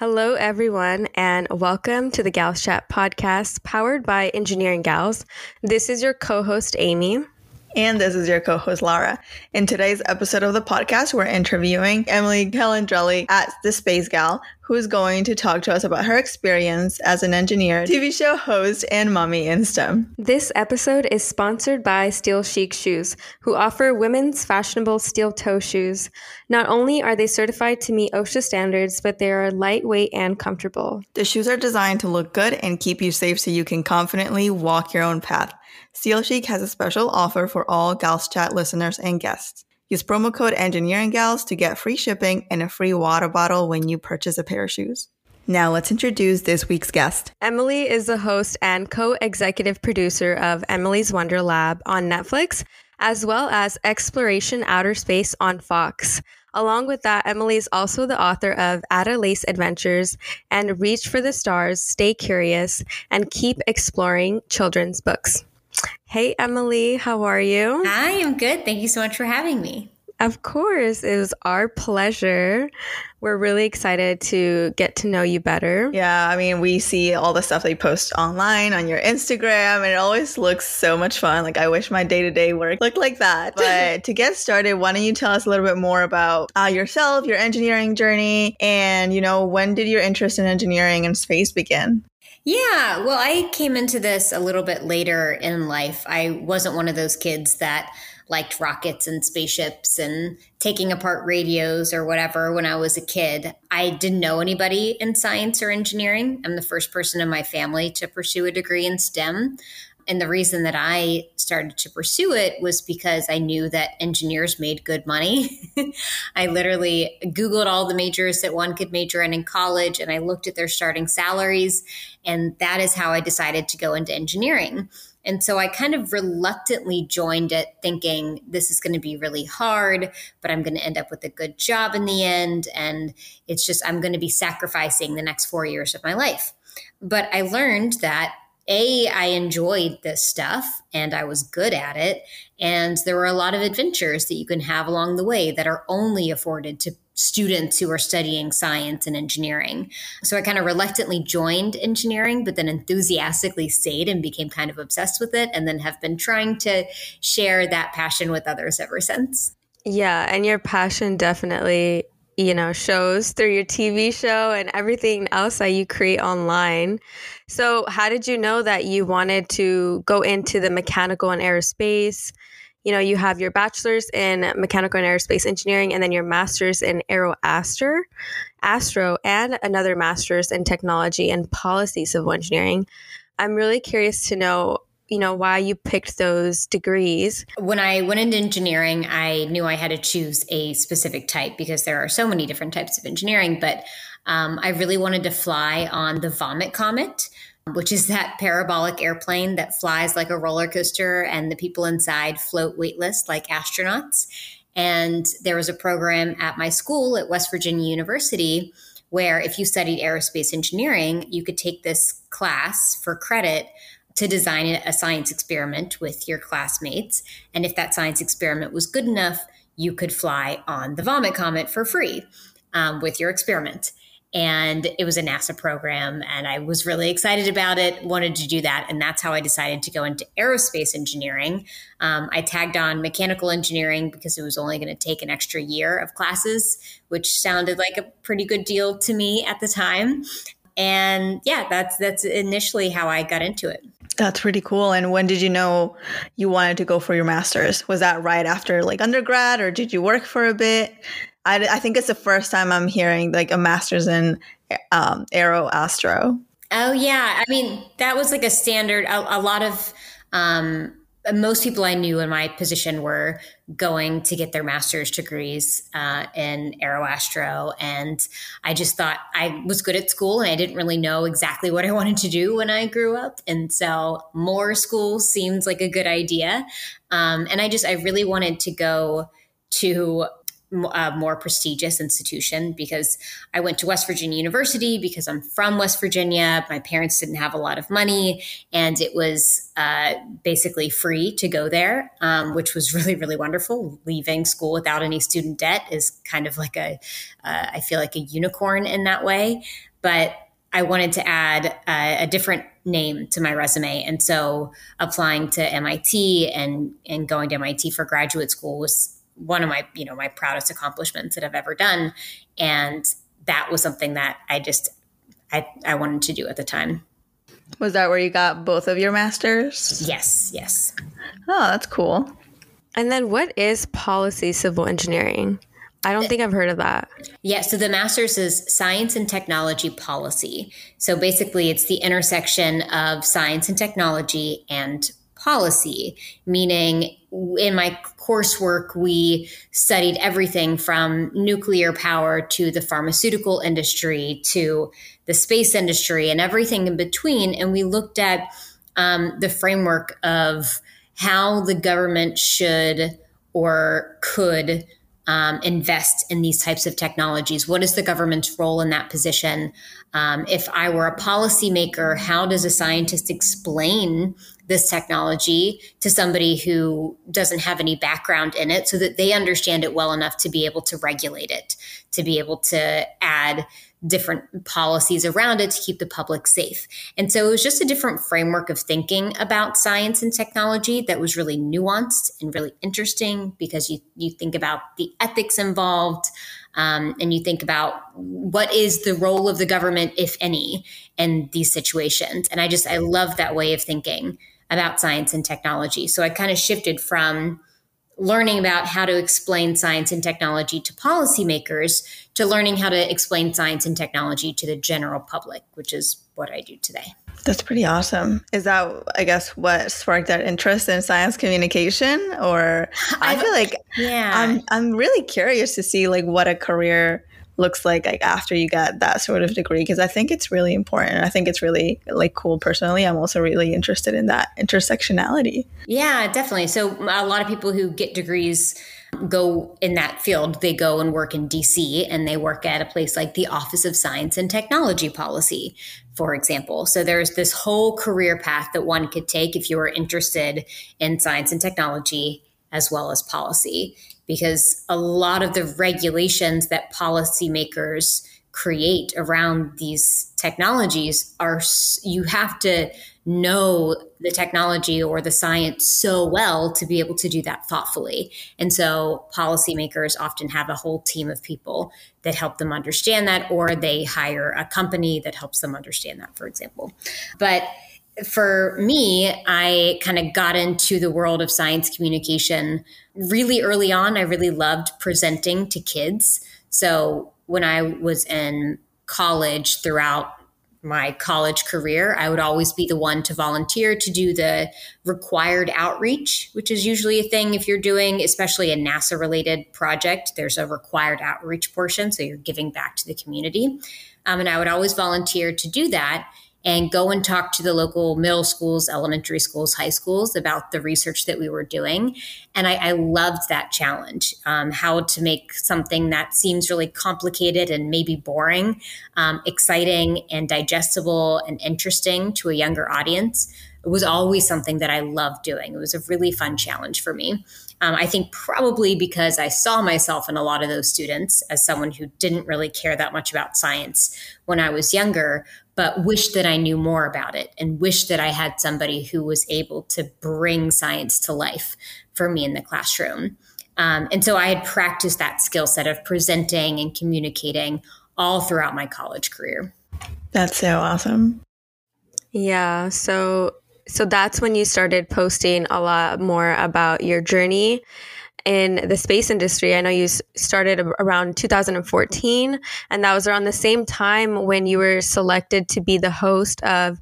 Hello, everyone, and welcome to the Gals Chat podcast powered by Engineering Gals. This is your co host, Amy. And this is your co host, Lara. In today's episode of the podcast, we're interviewing Emily Calandrelli at The Space Gal, who is going to talk to us about her experience as an engineer, TV show host, and mommy in STEM. This episode is sponsored by Steel Chic Shoes, who offer women's fashionable steel toe shoes. Not only are they certified to meet OSHA standards, but they are lightweight and comfortable. The shoes are designed to look good and keep you safe so you can confidently walk your own path. Steel Chic has a special offer for all Gals Chat listeners and guests. Use promo code Engineering Gals to get free shipping and a free water bottle when you purchase a pair of shoes. Now let's introduce this week's guest. Emily is the host and co executive producer of Emily's Wonder Lab on Netflix, as well as Xploration Outer Space on Fox. Along with that, Emily is also the author of Ada Lace Adventures and Reach for the Stars, Stay Curious, and Keep Exploring children's books. Hey, Emily, how are you? I am good. Thank you so much for having me. Of course, it was our pleasure. We're really excited to get to know you better. Yeah, I mean, we see all the stuff they post online on your Instagram, and it always looks so much fun. Like, I wish my day to day work looked like that. But to get started, why don't you tell us a little bit more about uh, yourself, your engineering journey, and, you know, when did your interest in engineering and space begin? Yeah, well, I came into this a little bit later in life. I wasn't one of those kids that liked rockets and spaceships and taking apart radios or whatever when I was a kid. I didn't know anybody in science or engineering. I'm the first person in my family to pursue a degree in STEM. And the reason that I started to pursue it was because I knew that engineers made good money. I literally Googled all the majors that one could major in in college and I looked at their starting salaries. And that is how I decided to go into engineering. And so I kind of reluctantly joined it thinking this is going to be really hard, but I'm going to end up with a good job in the end. And it's just, I'm going to be sacrificing the next four years of my life. But I learned that a, I enjoyed this stuff and I was good at it. And there were a lot of adventures that you can have along the way that are only afforded to students who are studying science and engineering. So I kind of reluctantly joined engineering, but then enthusiastically stayed and became kind of obsessed with it, and then have been trying to share that passion with others ever since. Yeah, and your passion definitely you know, shows through your TV show and everything else that you create online. So, how did you know that you wanted to go into the mechanical and aerospace? You know, you have your bachelor's in mechanical and aerospace engineering and then your master's in aero astro, astro and another master's in technology and policy civil engineering. I'm really curious to know you know why you picked those degrees. When i went into engineering i knew i had to choose a specific type because there are so many different types of engineering but um, i really wanted to fly on the vomit comet which is that parabolic airplane that flies like a roller coaster and the people inside float weightless like astronauts. And there was a program at my school at west virginia university where if you studied aerospace engineering you could take this class for credit to design a science experiment with your classmates. And if that science experiment was good enough, you could fly on the Vomit Comet for free um, with your experiment. And it was a NASA program, and I was really excited about it, wanted to do that. And that's how I decided to go into aerospace engineering. Um, I tagged on mechanical engineering because it was only going to take an extra year of classes, which sounded like a pretty good deal to me at the time. And yeah, that's that's initially how I got into it. That's pretty cool. And when did you know you wanted to go for your master's? Was that right after like undergrad or did you work for a bit? I, I think it's the first time I'm hearing like a master's in um, aero astro. Oh, yeah. I mean, that was like a standard, a, a lot of um, most people I knew in my position were going to get their master's degrees uh, in aeroastro. And I just thought I was good at school and I didn't really know exactly what I wanted to do when I grew up. And so more school seems like a good idea. Um, and I just, I really wanted to go to a more prestigious institution because I went to West Virginia University because I'm from West Virginia. My parents didn't have a lot of money, and it was uh, basically free to go there, um, which was really, really wonderful. Leaving school without any student debt is kind of like a, uh, I feel like a unicorn in that way. But I wanted to add a, a different name to my resume, and so applying to MIT and and going to MIT for graduate school was one of my you know my proudest accomplishments that I've ever done, and that was something that I just I, I wanted to do at the time. Was that where you got both of your masters? Yes, yes. Oh, that's cool. And then what is policy civil engineering? I don't think I've heard of that. Yeah, so the master's is science and technology policy. So basically, it's the intersection of science and technology and policy, meaning in my coursework, we studied everything from nuclear power to the pharmaceutical industry to the space industry and everything in between. And we looked at um, the framework of how the government should or could um, invest in these types of technologies? What is the government's role in that position? Um, if I were a policymaker, how does a scientist explain this technology to somebody who doesn't have any background in it so that they understand it well enough to be able to regulate it, to be able to add different policies around it to keep the public safe. And so it was just a different framework of thinking about science and technology that was really nuanced and really interesting because you, you think about the ethics involved um, and you think about what is the role of the government, if any, in these situations. And I just, I love that way of thinking about science and technology. So I kind of shifted from learning about how to explain science and technology to policymakers to learning how to explain science and technology to the general public, which is what I do today. That's pretty awesome. Is that, I guess, what sparked that interest in science communication? Or I feel like yeah. I'm, I'm really curious to see like what a career looks like like after you get that sort of degree because I think it's really important. I think it's really like cool personally. I'm also really interested in that intersectionality. Yeah, definitely. So a lot of people who get degrees go in that field. They go and work in DC and they work at a place like the Office of Science and Technology Policy, for example. So there's this whole career path that one could take if you are interested in science and technology as well as policy because a lot of the regulations that policymakers create around these technologies are you have to know the technology or the science so well to be able to do that thoughtfully. And so policymakers often have a whole team of people that help them understand that, or they hire a company that helps them understand that, for example. But for me, I kind of got into the world of science communication really early on. I really loved presenting to kids. So when I was in college throughout my college career, I would always be the one to volunteer to do the required outreach, which is usually a thing if you're doing, especially a NASA related project. There's a required outreach portion. So you're giving back to the community. Um, and I would always volunteer to do that and go and talk to the local middle schools, elementary schools, high schools about the research that we were doing. And I, I loved that challenge um, how to make something that seems really complicated and maybe boring, um, exciting and digestible and interesting to a younger audience. It was always something that I loved doing. It was a really fun challenge for me. Um, I think probably because I saw myself in a lot of those students as someone who didn't really care that much about science when I was younger, but wish that I knew more about it and wish that I had somebody who was able to bring science to life for me in the classroom. Um, and so I had practiced that skill set of presenting and communicating all throughout my college career. That's so awesome. Yeah. So so that's when you started posting a lot more about your journey in the space industry. I know you started around 2014, and that was around the same time when you were selected to be the host of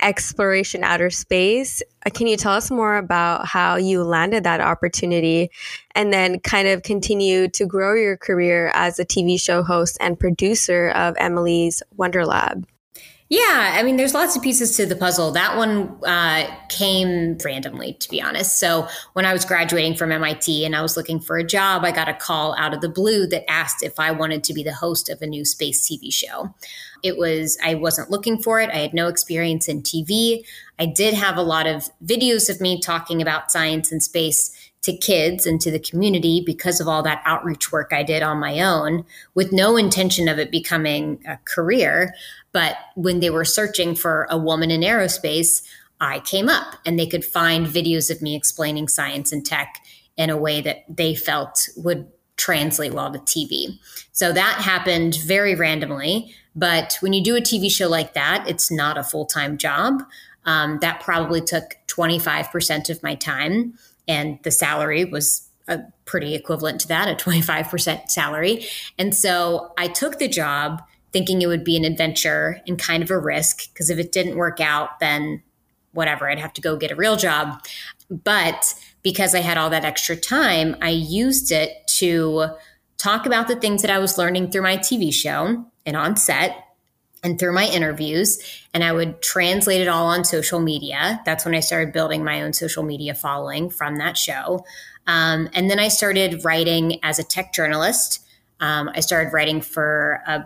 Xploration Outer Space. Uh, can you tell us more about how you landed that opportunity and then kind of continue to grow your career as a TV show host and producer of Emily's Wonder Lab? Yeah, I mean, there's lots of pieces to the puzzle. That one uh, came randomly, to be honest. So when I was graduating from MIT and I was looking for a job, I got a call out of the blue that asked if I wanted to be the host of a new space TV show. It was, I wasn't looking for it. I had no experience in TV. I did have a lot of videos of me talking about science and space to kids and to the community because of all that outreach work I did on my own with no intention of it becoming a career. But when they were searching for a woman in aerospace, I came up and they could find videos of me explaining science and tech in a way that they felt would translate well to TV. So that happened very randomly. But when you do a TV show like that, it's not a full time job. Um, that probably took 25% of my time and the salary was a pretty equivalent to that, a 25% salary. And so I took the job thinking it would be an adventure and kind of a risk because if it didn't work out, then whatever, I'd have to go get a real job. But because I had all that extra time, I used it to talk about the things that I was learning through my TV show and on set and through my interviews and i would translate it all on social media. That's when i started building my own social media following from that show. Um, and then i started writing as a tech journalist. Um, i started writing for a,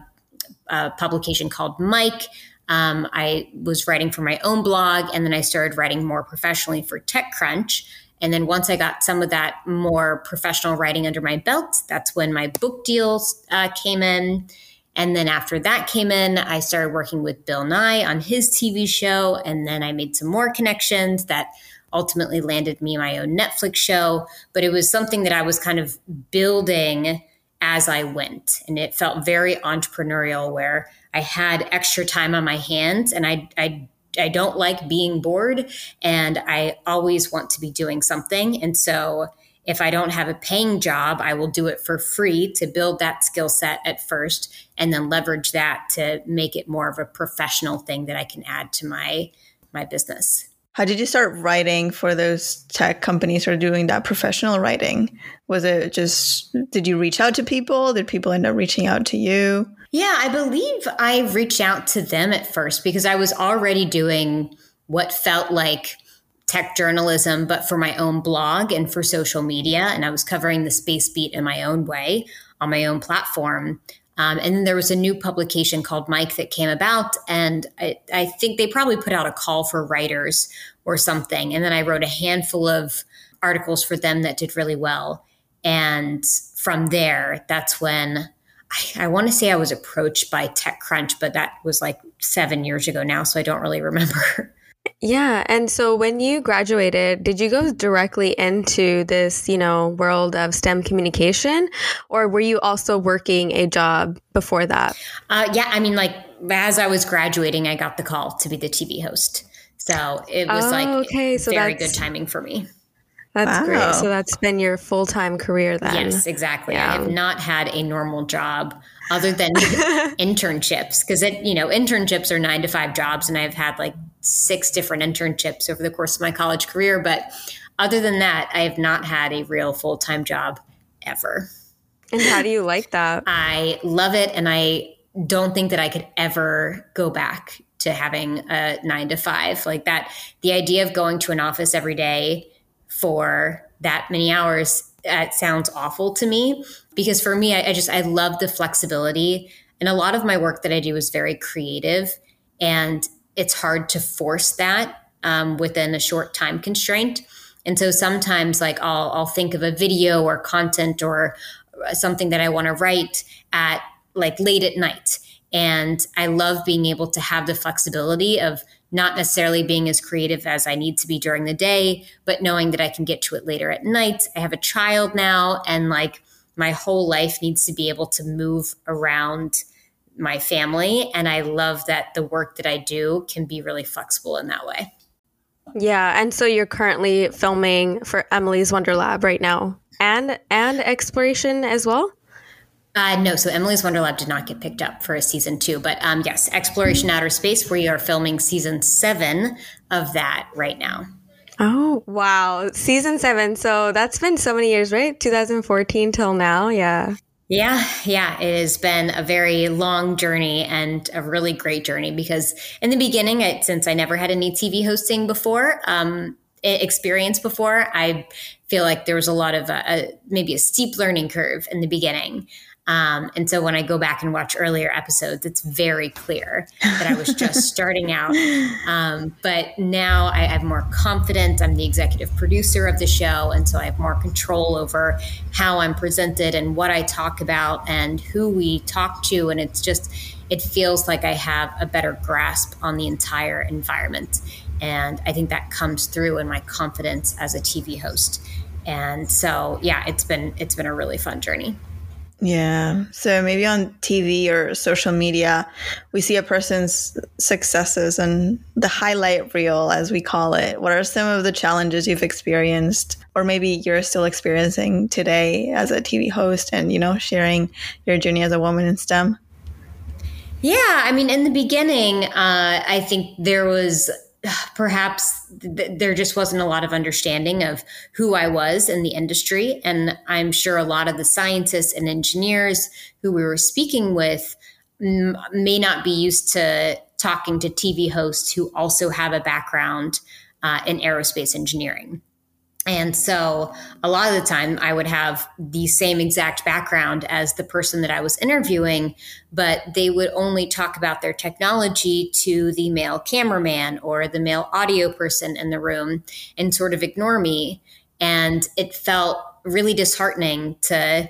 a publication called Mic. Um, i was writing for my own blog and then i started writing more professionally for TechCrunch. And then once I got some of that more professional writing under my belt, that's when my book deals uh, came in. And then after that came in, I started working with Bill Nye on his TV show. And then I made some more connections that ultimately landed me my own Netflix show. But it was something that I was kind of building as I went. And it felt very entrepreneurial where I had extra time on my hands and I, I I don't like being bored and I always want to be doing something. And so if I don't have a paying job, I will do it for free to build that skill set at first and then leverage that to make it more of a professional thing that I can add to my my business. How did you start writing for those tech companies or doing that professional writing? Was it just did you reach out to people? Did people end up reaching out to you? Yeah, I believe I reached out to them at first because I was already doing what felt like tech journalism, but for my own blog and for social media. And I was covering the space beat in my own way on my own platform. Um, and then there was a new publication called Mic that came about. And I, I think they probably put out a call for writers or something. And then I wrote a handful of articles for them that did really well. And from there, that's when I, I want to say I was approached by TechCrunch, but that was like seven years ago now. So I don't really remember. Yeah. And so when you graduated, did you go directly into this, you know, world of STEM communication or were you also working a job before that? Uh, yeah. I mean, like as I was graduating, I got the call to be the TV host. So it was oh, like okay. so very good timing for me. That's wow. great. So that's been your full time career then. Yes, exactly. Yeah. I have not had a normal job other than internships because it, you know, internships are nine to five jobs, and I've had like six different internships over the course of my college career. But other than that, I have not had a real full time job ever. And how do you like that? I love it. And I don't think that I could ever go back to having a nine to five like that. The idea of going to an office every day for that many hours that sounds awful to me because for me I, I, just i love the flexibility and a lot of my work that i do is very creative and it's hard to force that um, within a short time constraint. And so sometimes, like, I'll, I'll think of a video or content or something that I want to write at like late at night. And I love being able to have the flexibility of not necessarily being as creative as I need to be during the day, but knowing that I can get to it later at night. I have a child now, and like my whole life needs to be able to move around my family. And I love that the work that I do can be really flexible in that way. Yeah, and so you're currently filming for Emily's Wonder Lab right now, and and Xploration as well. Uh, no, so Emily's Wonder Lab did not get picked up for a season two, but um, yes, Xploration Outer Space. We are filming season seven of that right now. Oh wow, season seven. So that's been so many years, right? 2014 till now. Yeah. Yeah, yeah, it has been a very long journey and a really great journey because in the beginning, I, since I never had any TV hosting before, um, experience before, I feel like there was a lot of a, a, maybe a steep learning curve in the beginning. Um, and so when I go back and watch earlier episodes, it's very clear that I was just starting out. Um, but now I have more confidence. I'm the executive producer of the show. And so I have more control over how I'm presented and what I talk about and who we talk to. And it's just, it feels like I have a better grasp on the entire environment. And I think that comes through in my confidence as a TV host. And so, yeah, it's been it's been a really fun journey. Yeah. So maybe on TV or social media, we see a person's successes and the highlight reel, as we call it. What are some of the challenges you've experienced, or maybe you're still experiencing today as a TV host and, you know, sharing your journey as a woman in STEM? Yeah. I mean, in the beginning, uh, I think there was perhaps th- there just wasn't a lot of understanding of who I was in the industry. And I'm sure a lot of the scientists and engineers who we were speaking with m- may not be used to talking to TV hosts who also have a background uh, in aerospace engineering. And so a lot of the time I would have the same exact background as the person that I was interviewing, but they would only talk about their technology to the male cameraman or the male audio person in the room and sort of ignore me. And it felt really disheartening to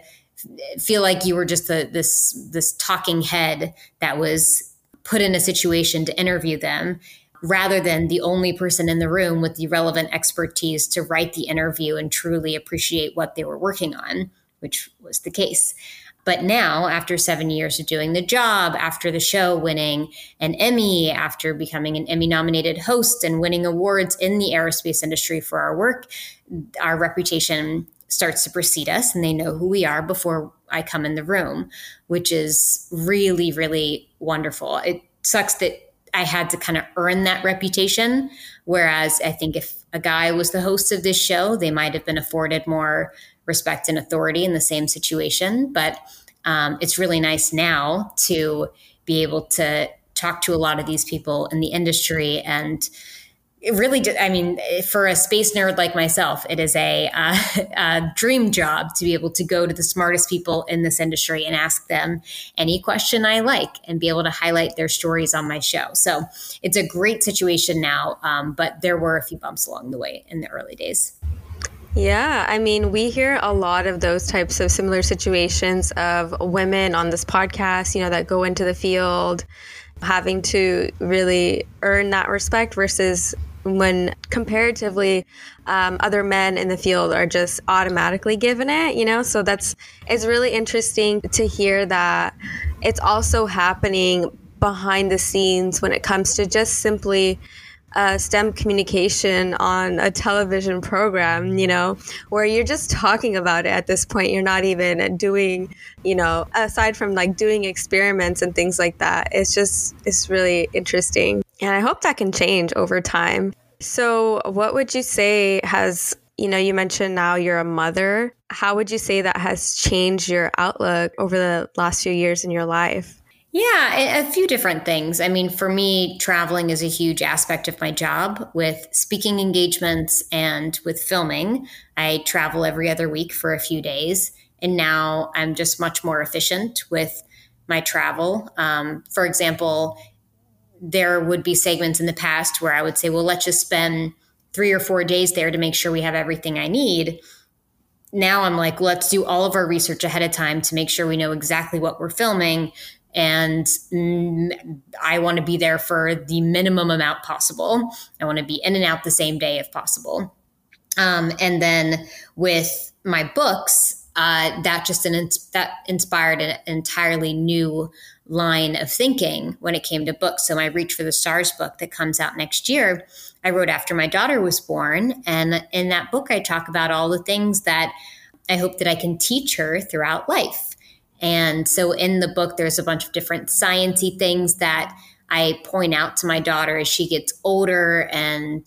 feel like you were just this this talking head that was put in a situation to interview them rather than the only person in the room with the relevant expertise to write the interview and truly appreciate what they were working on, which was the case. But now, after seven years of doing the job, after the show winning an Emmy, after becoming an Emmy nominated host and winning awards in the aerospace industry for our work, our reputation starts to precede us and they know who we are before I come in the room, which is really, really wonderful. It sucks that I had to kind of earn that reputation. Whereas I think if a guy was the host of this show, they might have been afforded more respect and authority in the same situation. But um, it's really nice now to be able to talk to a lot of these people in the industry and it really did. I mean, for a space nerd like myself, it is a, uh, a, dream job to be able to go to the smartest people in this industry and ask them any question I like and be able to highlight their stories on my show. So it's a great situation now, um, but there were a few bumps along the way in the early days. Yeah, I mean, we hear a lot of those types of similar situations of women on this podcast, you know, that go into the field having to really earn that respect versus when comparatively um, other men in the field are just automatically given it you know so that's it's really interesting to hear that it's also happening behind the scenes when it comes to just simply uh, STEM communication on a television program, you know, where you're just talking about it at this point. You're not even doing, you know, aside from like doing experiments and things like that. It's just, it's really interesting. And I hope that can change over time. So, what would you say has, you know, you mentioned now you're a mother. How would you say that has changed your outlook over the last few years in your life? Yeah, a few different things. I mean, for me, traveling is a huge aspect of my job with speaking engagements and with filming. I travel every other week for a few days. And now I'm just much more efficient with my travel. Um, for example, there would be segments in the past where I would say, well, let's just spend three or four days there to make sure we have everything I need. Now I'm like, let's do all of our research ahead of time to make sure we know exactly what we're filming. And I want to be there for the minimum amount possible. I want to be in and out the same day if possible. Um, and then with my books, uh, that just an, that inspired an entirely new line of thinking when it came to books. So my Reach for the Stars book that comes out next year, I wrote after my daughter was born, and in that book I talk about all the things that I hope that I can teach her throughout life. And so in the book there's a bunch of different sciency things that I point out to my daughter as she gets older and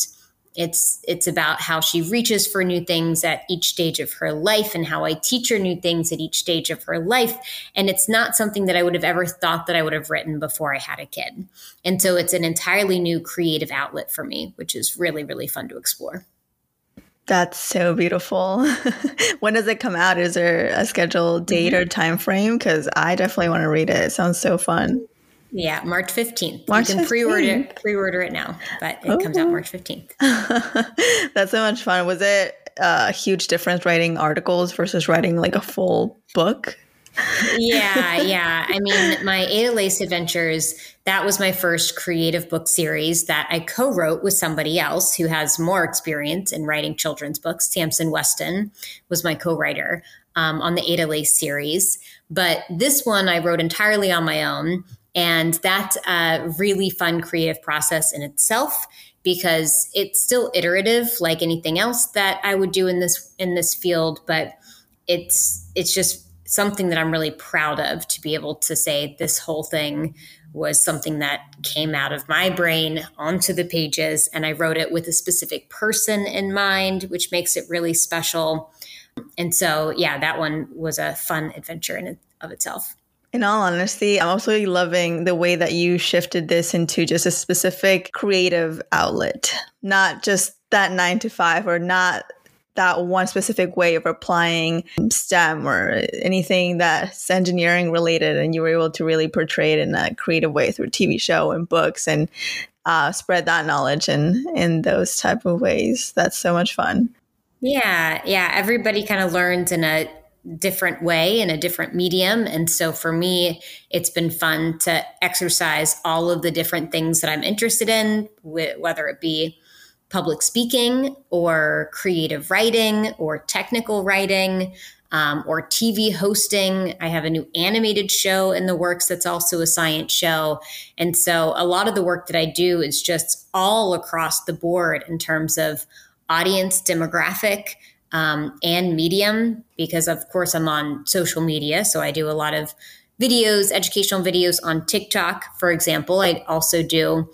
it's it's about how she reaches for new things at each stage of her life and how I teach her new things at each stage of her life and it's not something that I would have ever thought that I would have written before I had a kid. And so it's an entirely new creative outlet for me, which is really really fun to explore. That's so beautiful. when does it come out? Is there a scheduled date mm-hmm. or time frame? Because I definitely want to read it. It sounds so fun. Yeah, March 15th. March you can 15th. pre-order pre-order it now, but it comes out March 15th. That's so much fun. Was it a huge difference writing articles versus writing like a full book? yeah, yeah. I mean, my Ada Lace Adventures, that was my first creative book series that I co wrote with somebody else who has more experience in writing children's books. Tamson Weston was my co writer um, on the Ada Lace series. But this one I wrote entirely on my own. And that's a really fun creative process in itself because it's still iterative like anything else that I would do in this in this field, but it's it's just something that I'm really proud of to be able to say this whole thing was something that came out of my brain onto the pages and I wrote it with a specific person in mind, which makes it really special. And so, yeah, that one was a fun adventure in of itself. In all honesty, I'm absolutely loving the way that you shifted this into just a specific creative outlet, not just that nine to five or not that one specific way of applying STEM or anything that's engineering related, and you were able to really portray it in a creative way through TV show and books and uh, spread that knowledge in in those type of ways. That's so much fun. Yeah, yeah. Everybody kind of learns in a different way in a different medium. And so for me, it's been fun to exercise all of the different things that I'm interested in, whether it be public speaking or creative writing or technical writing um, or TV hosting. I have a new animated show in the works that's also a science show. And so a lot of the work that I do is just all across the board in terms of audience demographic. Um, and medium, because of course I'm on social media. So I do a lot of videos, educational videos on TikTok, for example. I also do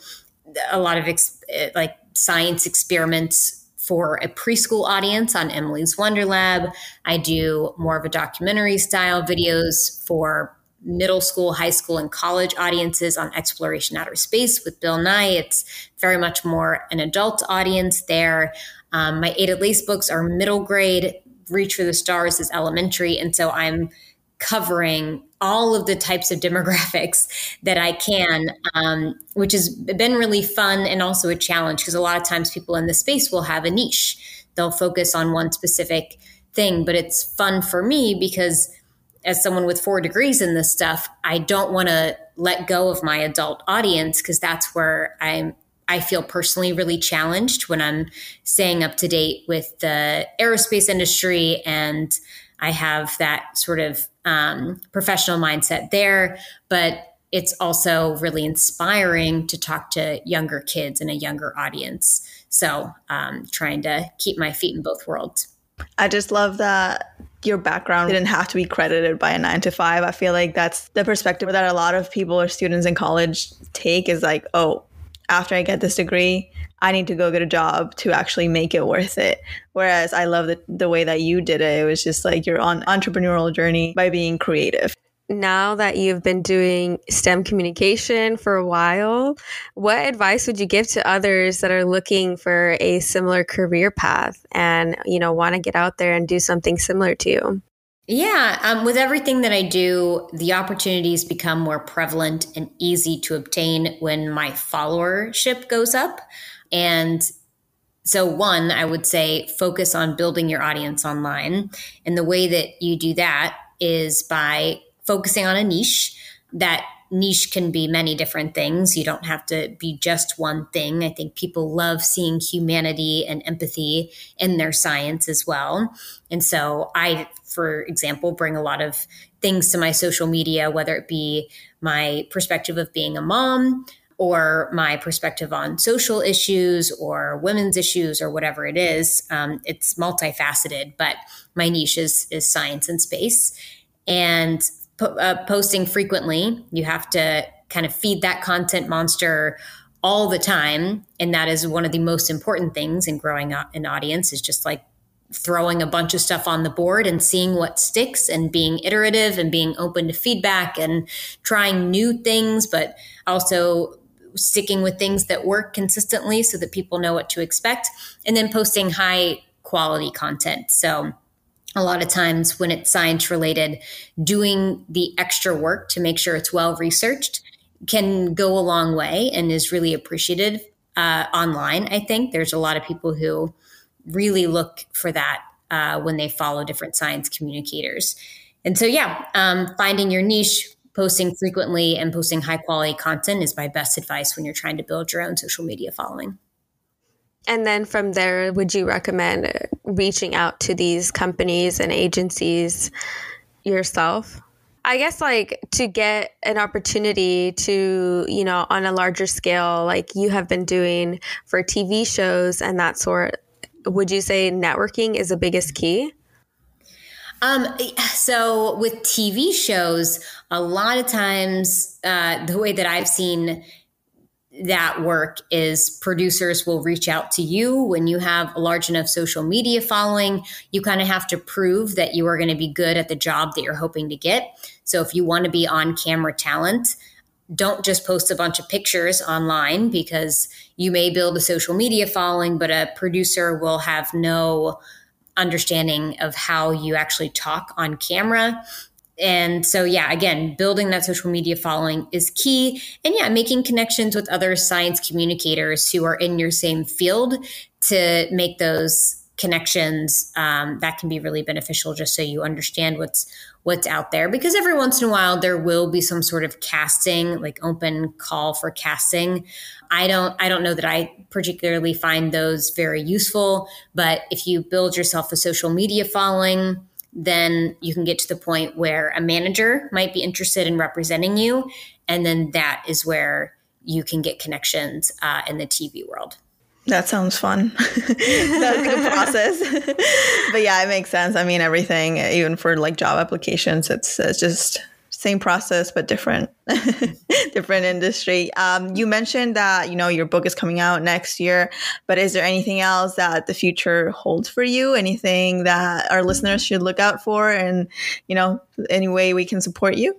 a lot of ex- like science experiments for a preschool audience on Emily's Wonder Lab. I do more of a documentary style videos for middle school, high school, and college audiences on Xploration outer space with Bill Nye. It's very much more an adult audience there. Um, my Ada Lace books are middle grade. Reach for the Stars is elementary. And so I'm covering all of the types of demographics that I can, um, which has been really fun and also a challenge because a lot of times people in the space will have a niche. They'll focus on one specific thing, but it's fun for me because as someone with four degrees in this stuff, I don't want to let go of my adult audience because that's where I'm I feel personally really challenged when I'm staying up to date with the aerospace industry and I have that sort of um, professional mindset there, but it's also really inspiring to talk to younger kids and a younger audience. So, um, trying to keep my feet in both worlds. I just love that your background didn't have to be credited by a nine to five. I feel like that's the perspective that a lot of people or students in college take is like, oh, after I get this degree, I need to go get a job to actually make it worth it. Whereas I love the, the way that you did it. It was just like you're on entrepreneurial journey by being creative. Now that you've been doing STEM communication for a while, what advice would you give to others that are looking for a similar career path and, you know, want to get out there and do something similar to you? Yeah, um, with everything that I do, the opportunities become more prevalent and easy to obtain when my followership goes up. And so, one, I would say focus on building your audience online. And the way that you do that is by focusing on a niche that niche can be many different things. You don't have to be just one thing. I think people love seeing humanity and empathy in their science as well. And so I, for example, bring a lot of things to my social media, whether it be my perspective of being a mom, or my perspective on social issues or women's issues or whatever it is. Um, it's multifaceted, but my niche is, is science and space. And uh, posting frequently, you have to kind of feed that content monster all the time. And that is one of the most important things in growing an audience is just like throwing a bunch of stuff on the board and seeing what sticks and being iterative and being open to feedback and trying new things, but also sticking with things that work consistently so that people know what to expect. And then posting high quality content. So, a lot of times when it's science related, doing the extra work to make sure it's well researched can go a long way and is really appreciated uh, online. I think there's a lot of people who really look for that uh, when they follow different science communicators. And so, yeah, um, finding your niche, posting frequently, and posting high quality content is my best advice when you're trying to build your own social media following. And then from there, would you recommend reaching out to these companies and agencies yourself? I guess like to get an opportunity to, you know, on a larger scale, like you have been doing for TV shows and that sort, would you say networking is the biggest key? Um, so with TV shows, a lot of times, uh, the way that I've seen that work is producers will reach out to you when you have a large enough social media following. You kind of have to prove that you are going to be good at the job that you're hoping to get. So if you want to be on camera talent, don't just post a bunch of pictures online because you may build a social media following, but a producer will have no understanding of how you actually talk on camera and so yeah again building that social media following is key. And yeah making connections with other science communicators who are in your same field to make those connections um, that can be really beneficial just so you understand what's what's out there. Because every once in a while there will be some sort of casting like open call for casting. I don't i don't know that i particularly find those very useful but if you build yourself a social media following then you can get to the point where a manager might be interested in representing you. And then that is where you can get connections uh, in the TV world. That sounds fun. That's a good process. but yeah, it makes sense. I mean, everything, even for like job applications, it's, it's just same process but different different industry. Um, you mentioned that you know your book is coming out next year but is there anything else that the future holds for you? Anything that our listeners should look out for and you know any way we can support you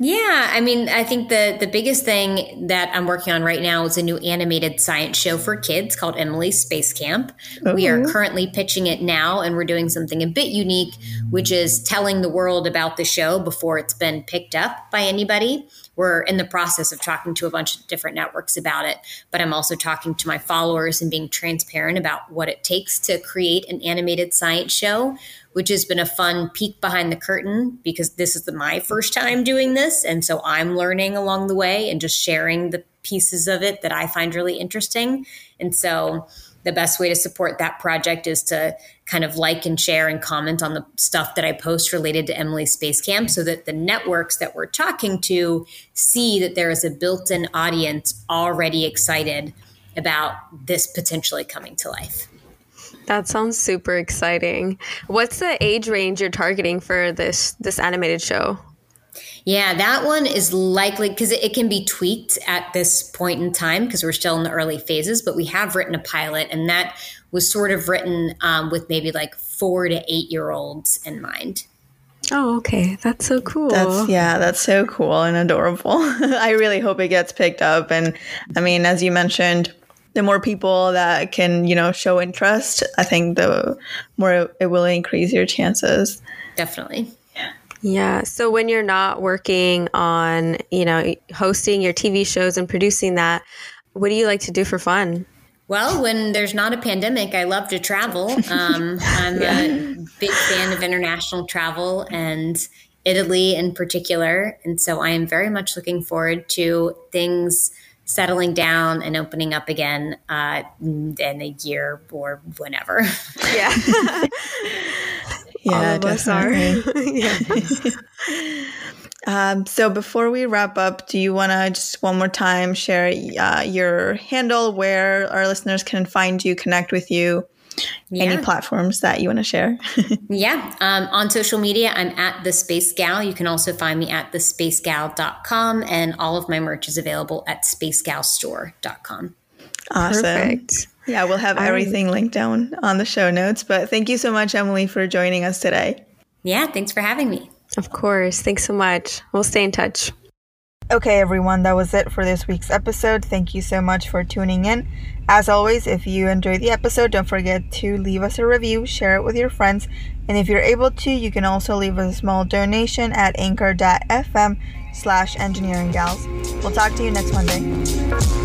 yeah, I mean, I think the the biggest thing that I'm working on right now is a new animated science show for kids called Emily's Space Camp. Ooh. We are oh. currently pitching it now, and we're doing something a bit unique, which is telling the world about the show before it's been picked up by anybody. We're in the process of talking to a bunch of different networks about it, but I'm also talking to my followers and being transparent about what it takes to create an animated science show which has been a fun peek behind the curtain because this is the, my first time doing this. And so I'm learning along the way and just sharing the pieces of it that I find really interesting. And so the best way to support that project is to kind of like and share and comment on the stuff that I post related to Emily Space Camp so that the networks that we're talking to see that there is a built in audience already excited about this potentially coming to life. That sounds super exciting. What's the age range you're targeting for this this animated show? Yeah, that one is likely because it, it, can be tweaked at this point in time because we're still in the early phases. But we have written a pilot, and that was sort of written um, with maybe like four to eight year olds in mind. Oh, okay. That's so cool. That's yeah, that's so cool and adorable. I really hope it gets picked up. And I mean, as you mentioned, the more people that can, you know, show interest, I think the more it will increase your chances. Definitely. Yeah. Yeah. So when you're not working on, you know, hosting your TV shows and producing that, what do you like to do for fun? Well, when there's not a pandemic, I love to travel. Um, I'm yeah. a big fan of international travel and Italy in particular. And so I am very much looking forward to things settling down and opening up again uh, in a year or whenever. Yeah. yeah, All of us are. yeah. Um, so before we wrap up, do you want to just one more time share uh, your handle where our listeners can find you, connect with you, Yeah. Any platforms that you want to share? yeah. Um, on social media, I'm at The Space Gal. You can also find me at thespacegal.com, and all of my merch is available at spacegalstore.com. Awesome. Perfect. Yeah, we'll have everything linked down on the show notes. But thank you so much, Emily, for joining us today. Yeah, thanks for having me. Of course. Thanks so much. We'll stay in touch. Okay, everyone, that was it for this week's episode. Thank you so much for tuning in. As always, if you enjoyed the episode, don't forget to leave us a review, share it with your friends, and if you're able to, you can also leave us a small donation at anchor.fm slash engineering gals. We'll talk to you next Monday.